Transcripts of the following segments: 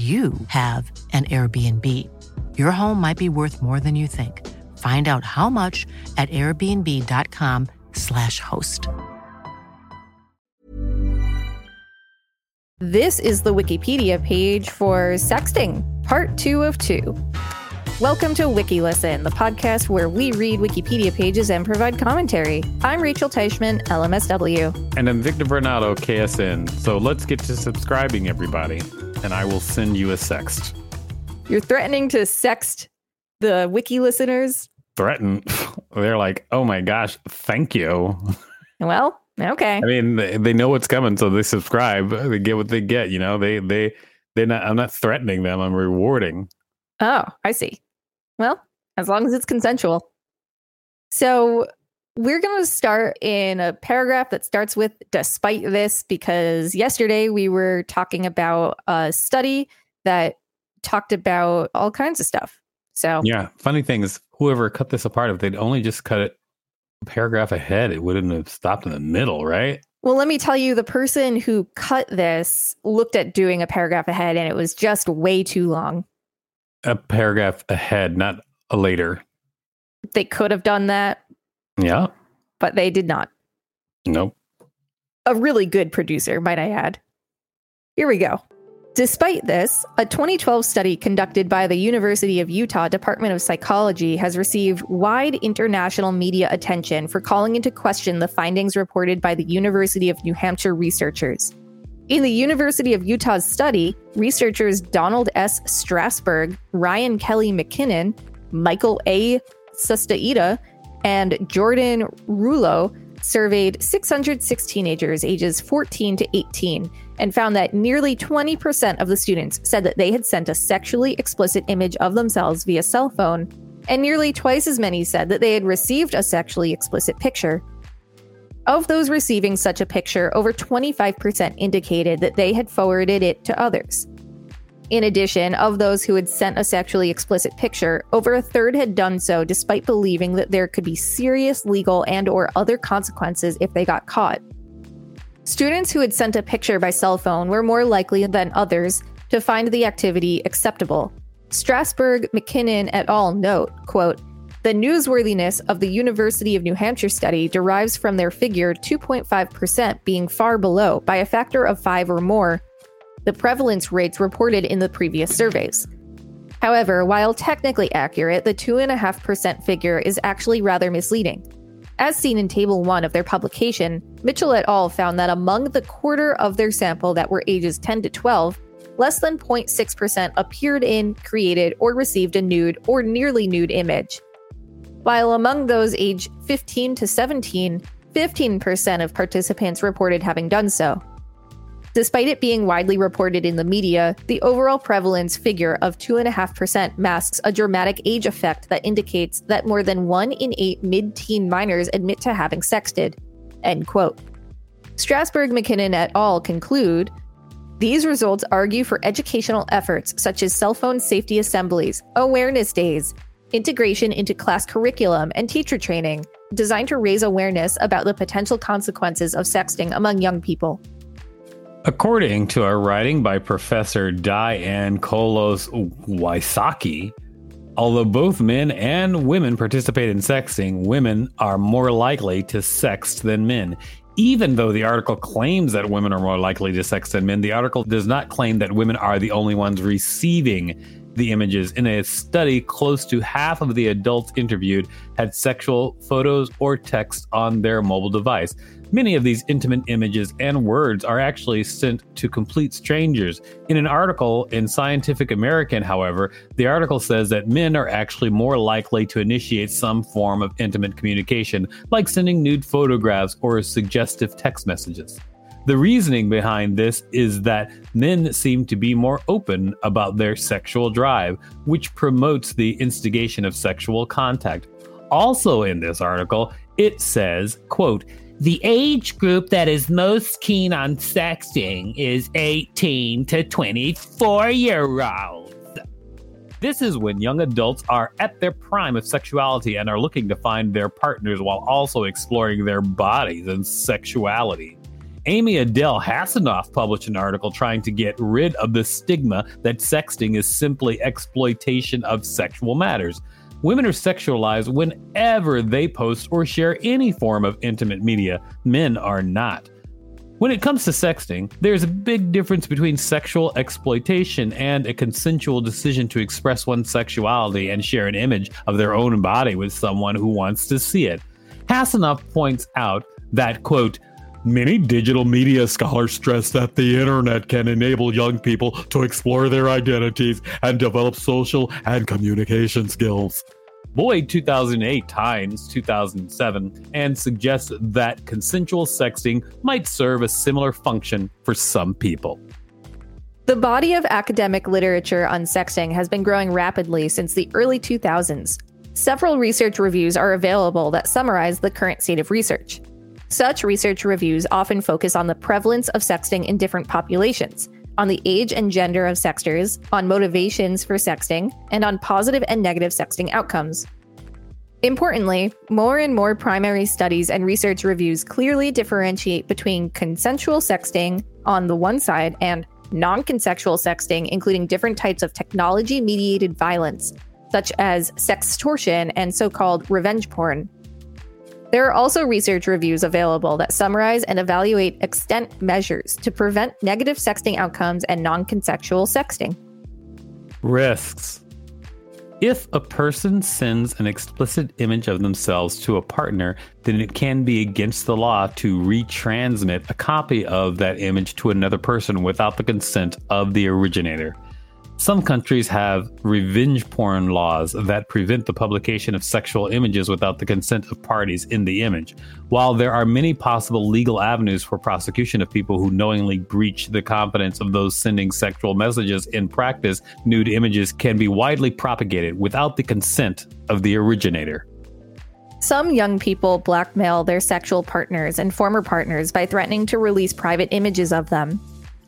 you have an Airbnb. Your home might be worth more than you think. Find out how much at airbnb.com/slash host. This is the Wikipedia page for sexting, part two of two. Welcome to WikiListen, the podcast where we read Wikipedia pages and provide commentary. I'm Rachel Teichman, LMSW. And I'm Victor Varnado, KSN. So let's get to subscribing, everybody and I will send you a sext. You're threatening to sext the wiki listeners? Threaten. They're like, oh my gosh, thank you. Well, okay. I mean, they, they know what's coming, so they subscribe. They get what they get. You know, they they they not. I'm not threatening them. I'm rewarding. Oh, I see. Well, as long as it's consensual. So we're going to start in a paragraph that starts with despite this, because yesterday we were talking about a study that talked about all kinds of stuff. So, yeah, funny thing is, whoever cut this apart, if they'd only just cut it a paragraph ahead, it wouldn't have stopped in the middle, right? Well, let me tell you, the person who cut this looked at doing a paragraph ahead and it was just way too long. A paragraph ahead, not a later. They could have done that, yeah. But they did not. Nope. A really good producer, might I add. Here we go. Despite this, a 2012 study conducted by the University of Utah Department of Psychology has received wide international media attention for calling into question the findings reported by the University of New Hampshire researchers. In the University of Utah's study, researchers Donald S. Strassberg, Ryan Kelly McKinnon, Michael A. Sustaita, and Jordan Rullo surveyed 606 teenagers ages 14 to 18 and found that nearly 20% of the students said that they had sent a sexually explicit image of themselves via cell phone, and nearly twice as many said that they had received a sexually explicit picture. Of those receiving such a picture, over 25% indicated that they had forwarded it to others. In addition, of those who had sent a sexually explicit picture, over a third had done so despite believing that there could be serious legal and or other consequences if they got caught. Students who had sent a picture by cell phone were more likely than others to find the activity acceptable. Strassberg, McKinnon et al. note, quote, the newsworthiness of the University of New Hampshire study derives from their figure 2.5% being far below, by a factor of 5 or more, the prevalence rates reported in the previous surveys. However, while technically accurate, the 2.5% figure is actually rather misleading. As seen in Table 1 of their publication, Mitchell et al. found that among the quarter of their sample that were ages 10 to 12, less than 0.6% appeared in, created, or received a nude or nearly nude image. While among those aged 15 to 17, 15% of participants reported having done so. Despite it being widely reported in the media, the overall prevalence figure of 2.5% masks a dramatic age effect that indicates that more than 1 in 8 mid teen minors admit to having sexted. End quote. Strassberg McKinnon et al. conclude these results argue for educational efforts such as cell phone safety assemblies, awareness days, integration into class curriculum, and teacher training, designed to raise awareness about the potential consequences of sexting among young people. According to a writing by Professor Diane Kholos Wysocki, although both men and women participate in sexting, women are more likely to sext than men. Even though the article claims that women are more likely to sext than men, the article does not claim that women are the only ones receiving the images. In a study, close to half of the adults interviewed had sexual photos or text on their mobile device. Many of these intimate images and words are actually sent to complete strangers. In an article in Scientific American, however, the article says that men are actually more likely to initiate some form of intimate communication, like sending nude photographs or suggestive text messages. The reasoning behind this is that men seem to be more open about their sexual drive, which promotes the instigation of sexual contact. Also in this article, it says, quote, the age group that is most keen on sexting is 18 to 24 year olds. This is when young adults are at their prime of sexuality and are looking to find their partners while also exploring their bodies and sexuality. Amy Adele Hasinoff published an article trying to get rid of the stigma that sexting is simply exploitation of sexual matters. Women are sexualized whenever they post or share any form of intimate media. Men are not. When it comes to sexting, there's a big difference between sexual exploitation and a consensual decision to express one's sexuality and share an image of their own body with someone who wants to see it. Hasinoff points out that, quote, Many digital media scholars stress that the internet can enable young people to explore their identities and develop social and communication skills. Boyd 2008 Tynes 2007 and suggests that consensual sexting might serve a similar function for some people. The body of academic literature on sexting has been growing rapidly since the early 2000s. Several research reviews are available that summarize the current state of research. Such research reviews often focus on the prevalence of sexting in different populations, on the age and gender of sexters, on motivations for sexting, and on positive and negative sexting outcomes. Importantly, more and more primary studies and research reviews clearly differentiate between consensual sexting on the one side and non consensual sexting, including different types of technology mediated violence, such as sextortion and so called revenge porn, there are also research reviews available that summarize and evaluate extent measures to prevent negative sexting outcomes and non consensual sexting. Risks. If a person sends an explicit image of themselves to a partner, then it can be against the law to retransmit a copy of that image to another person without the consent of the originator. Some countries have revenge porn laws that prevent the publication of sexual images without the consent of parties in the image. While there are many possible legal avenues for prosecution of people who knowingly breach the confidence of those sending sexual messages, in practice, nude images can be widely propagated without the consent of the originator. Some young people blackmail their sexual partners and former partners by threatening to release private images of them.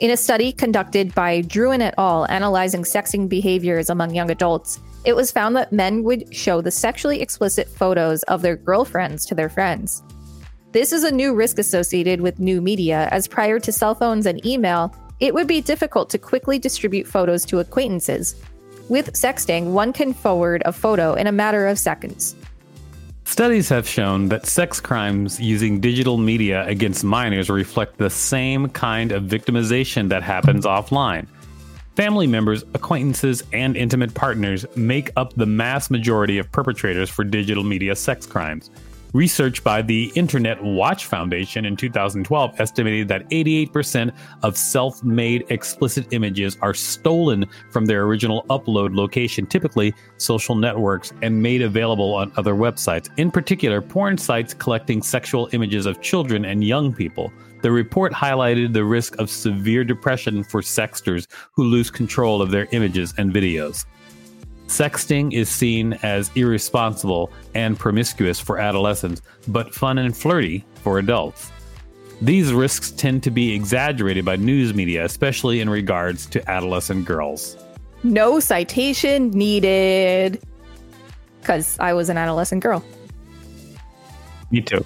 In a study conducted by Drouin et al., analyzing sexting behaviors among young adults, it was found that men would show the sexually explicit photos of their girlfriends to their friends. This is a new risk associated with new media, as prior to cell phones and email, it would be difficult to quickly distribute photos to acquaintances. With sexting, one can forward a photo in a matter of seconds. Studies have shown that sex crimes using digital media against minors reflect the same kind of victimization that happens offline. Family members, acquaintances, and intimate partners make up the mass majority of perpetrators for digital media sex crimes. Research by the Internet Watch Foundation in 2012 estimated that 88% of self made explicit images are stolen from their original upload location, typically social networks, and made available on other websites, in particular, porn sites collecting sexual images of children and young people. The report highlighted the risk of severe depression for sexters who lose control of their images and videos. Sexting is seen as irresponsible and promiscuous for adolescents, but fun and flirty for adults. These risks tend to be exaggerated by news media, especially in regards to adolescent girls. No citation needed. Because I was an adolescent girl. Me too.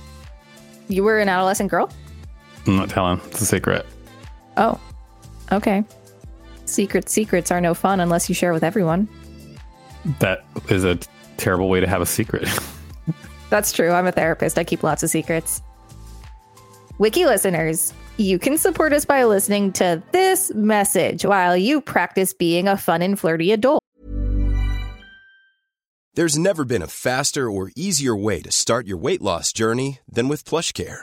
You were an adolescent girl? I'm not telling. It's a secret. Oh, okay. Secret secrets are no fun unless you share with everyone. That is a terrible way to have a secret. That's true. I'm a therapist. I keep lots of secrets. Wiki listeners, you can support us by listening to this message while you practice being a fun and flirty adult. There's never been a faster or easier way to start your weight loss journey than with PlushCare.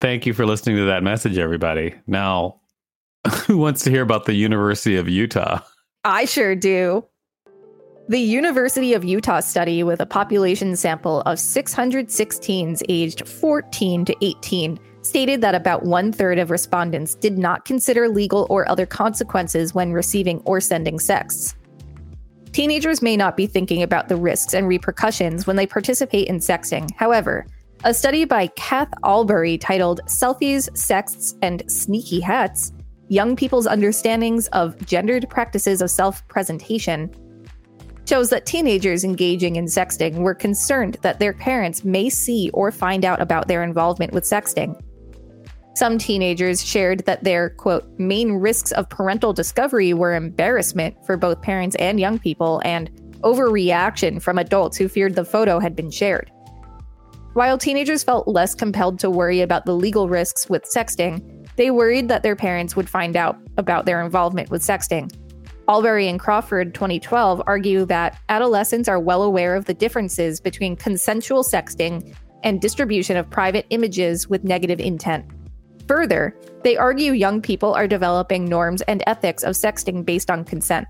Thank you for listening to that message, everybody. Now, who wants to hear about the University of Utah? I sure do. The University of Utah study with a population sample of 616s aged 14 to 18 stated that about one third of respondents did not consider legal or other consequences when receiving or sending sex. Teenagers may not be thinking about the risks and repercussions when they participate in sexting. However, a study by Kath Albury titled Selfies, Sexts, and Sneaky Hats Young People's Understandings of Gendered Practices of Self Presentation shows that teenagers engaging in sexting were concerned that their parents may see or find out about their involvement with sexting. Some teenagers shared that their, quote, main risks of parental discovery were embarrassment for both parents and young people and overreaction from adults who feared the photo had been shared. While teenagers felt less compelled to worry about the legal risks with sexting, they worried that their parents would find out about their involvement with sexting. Albury and Crawford 2012 argue that adolescents are well aware of the differences between consensual sexting and distribution of private images with negative intent. Further, they argue young people are developing norms and ethics of sexting based on consent.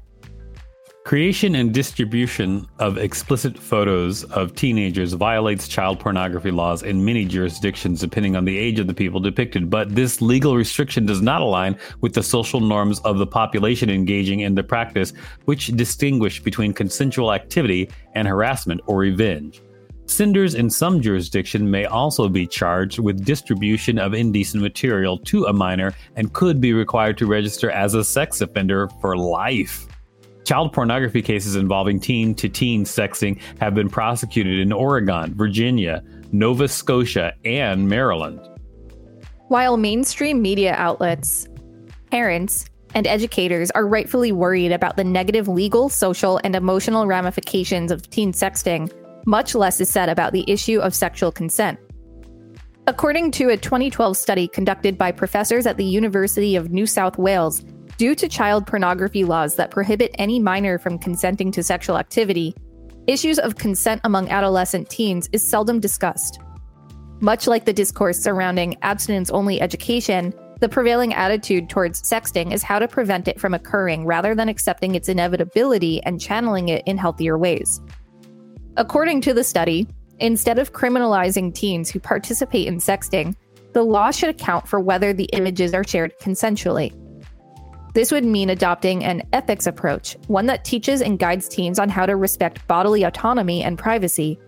Creation and distribution of explicit photos of teenagers violates child pornography laws in many jurisdictions depending on the age of the people depicted, but this legal restriction does not align with the social norms of the population engaging in the practice, which distinguish between consensual activity and harassment or revenge. Senders in some jurisdiction may also be charged with distribution of indecent material to a minor and could be required to register as a sex offender for life. Child pornography cases involving teen to teen sexting have been prosecuted in Oregon, Virginia, Nova Scotia, and Maryland. While mainstream media outlets, parents, and educators are rightfully worried about the negative legal, social, and emotional ramifications of teen sexting, much less is said about the issue of sexual consent. According to a 2012 study conducted by professors at the University of New South Wales, due to child pornography laws that prohibit any minor from consenting to sexual activity, issues of consent among adolescent teens is seldom discussed. Much like the discourse surrounding abstinence only education, the prevailing attitude towards sexting is how to prevent it from occurring rather than accepting its inevitability and channeling it in healthier ways. According to the study, Instead of criminalizing teens who participate in sexting, the law should account for whether the images are shared consensually. This would mean adopting an ethics approach, one that teaches and guides teens on how to respect bodily autonomy and privacy.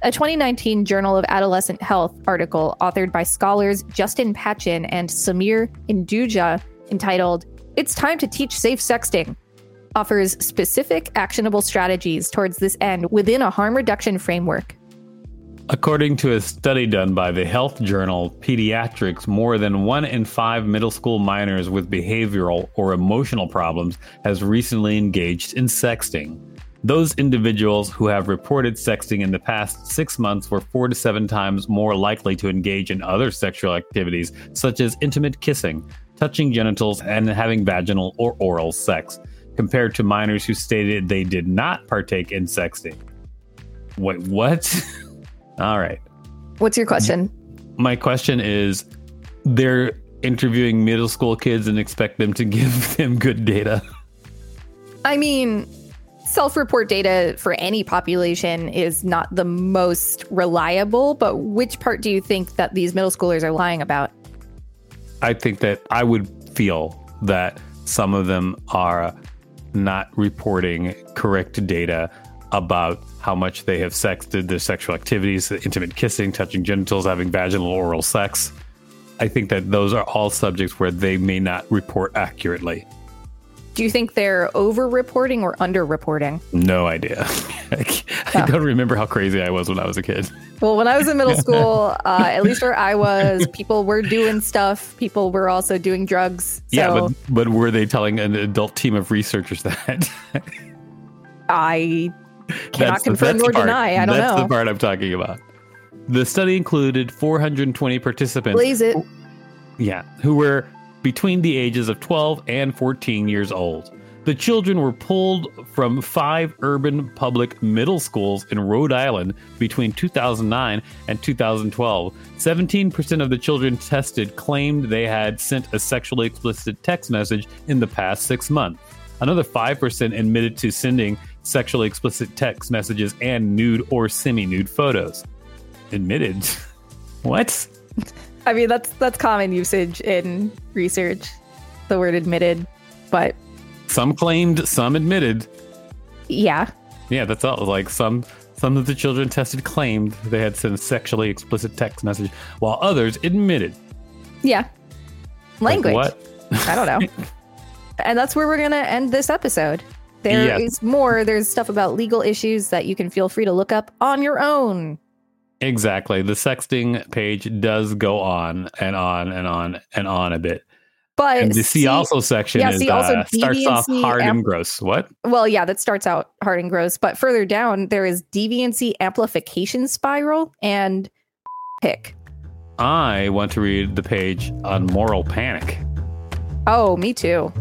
A 2019 Journal of Adolescent Health article authored by scholars Justin Patchin and Sameer Hinduja entitled, It's Time to Teach Safe Sexting, offers specific actionable strategies towards this end within a harm reduction framework. According to a study done by the health journal Pediatrics, more than one in five middle school minors with behavioral or emotional problems has recently engaged in sexting. Those individuals who have reported sexting in the past six months were four to seven times more likely to engage in other sexual activities, such as intimate kissing, touching genitals, and having vaginal or oral sex, compared to minors who stated they did not partake in sexting. Wait, what? All right. What's your question? My question is they're interviewing middle school kids and expect them to give them good data. I mean, self report data for any population is not the most reliable, but which part do you think that these middle schoolers are lying about? I think that I would feel that some of them are not reporting correct data about how much they have sexted, their sexual activities, intimate kissing, touching genitals, having vaginal oral sex. I think that those are all subjects where they may not report accurately. Do you think they're over reporting or under reporting? No idea. I don't remember how crazy I was when I was a kid. Well, when I was in middle school, uh, at least where I was, people were doing stuff. People were also doing drugs. So yeah, but, but were they telling an adult team of researchers that? I cannot confirm the nor part. deny. I don't that's know. That's the part I'm talking about. The study included 420 participants. Blaze it. Yeah, who were between the ages of 12 and 14 years old. The children were pulled from five urban public middle schools in Rhode Island between 2009 and 2012. 17% of the children tested claimed they had sent a sexually explicit text message in the past six months. Another 5% admitted to sending sexually explicit text messages and nude or semi nude photos. Admitted? what? I mean, that's that's common usage in research. The word admitted, but Some claimed, some admitted. yeah, Yeah, that's all. Like some some of the children tested claimed they had sent a sexually explicit text message, while others admitted. yeah. Language. Like what? I don't know. and that's where we're gonna end this episode. There is more. There's stuff about legal issues that you can feel free to look up on your own. Exactly. The sexting page does go on and on and on and on a bit. But And the see, see- also section yeah, is see also uh, starts off hard and gross. What? Well, yeah, that starts out hard and gross, but further down there is deviancy amplification spiral and pick. I want to read the page on moral panic. Oh, me too.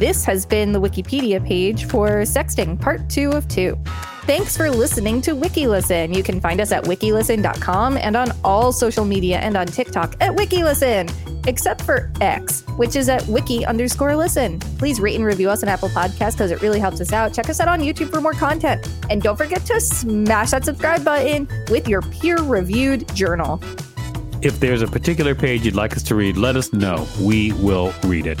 This has been the Wikipedia page for sexting, part two of two. Thanks for listening to WikiListen. You can find us at wikilisten.com and on all social media and on TikTok at WikiListen, except for X, which is at wiki underscore listen. Please rate and review us on Apple Podcasts because it really helps us out. Check us out on YouTube for more content. And don't forget to smash that subscribe button with your peer reviewed journal. If there's a particular page you'd like us to read, let us know. We will read it.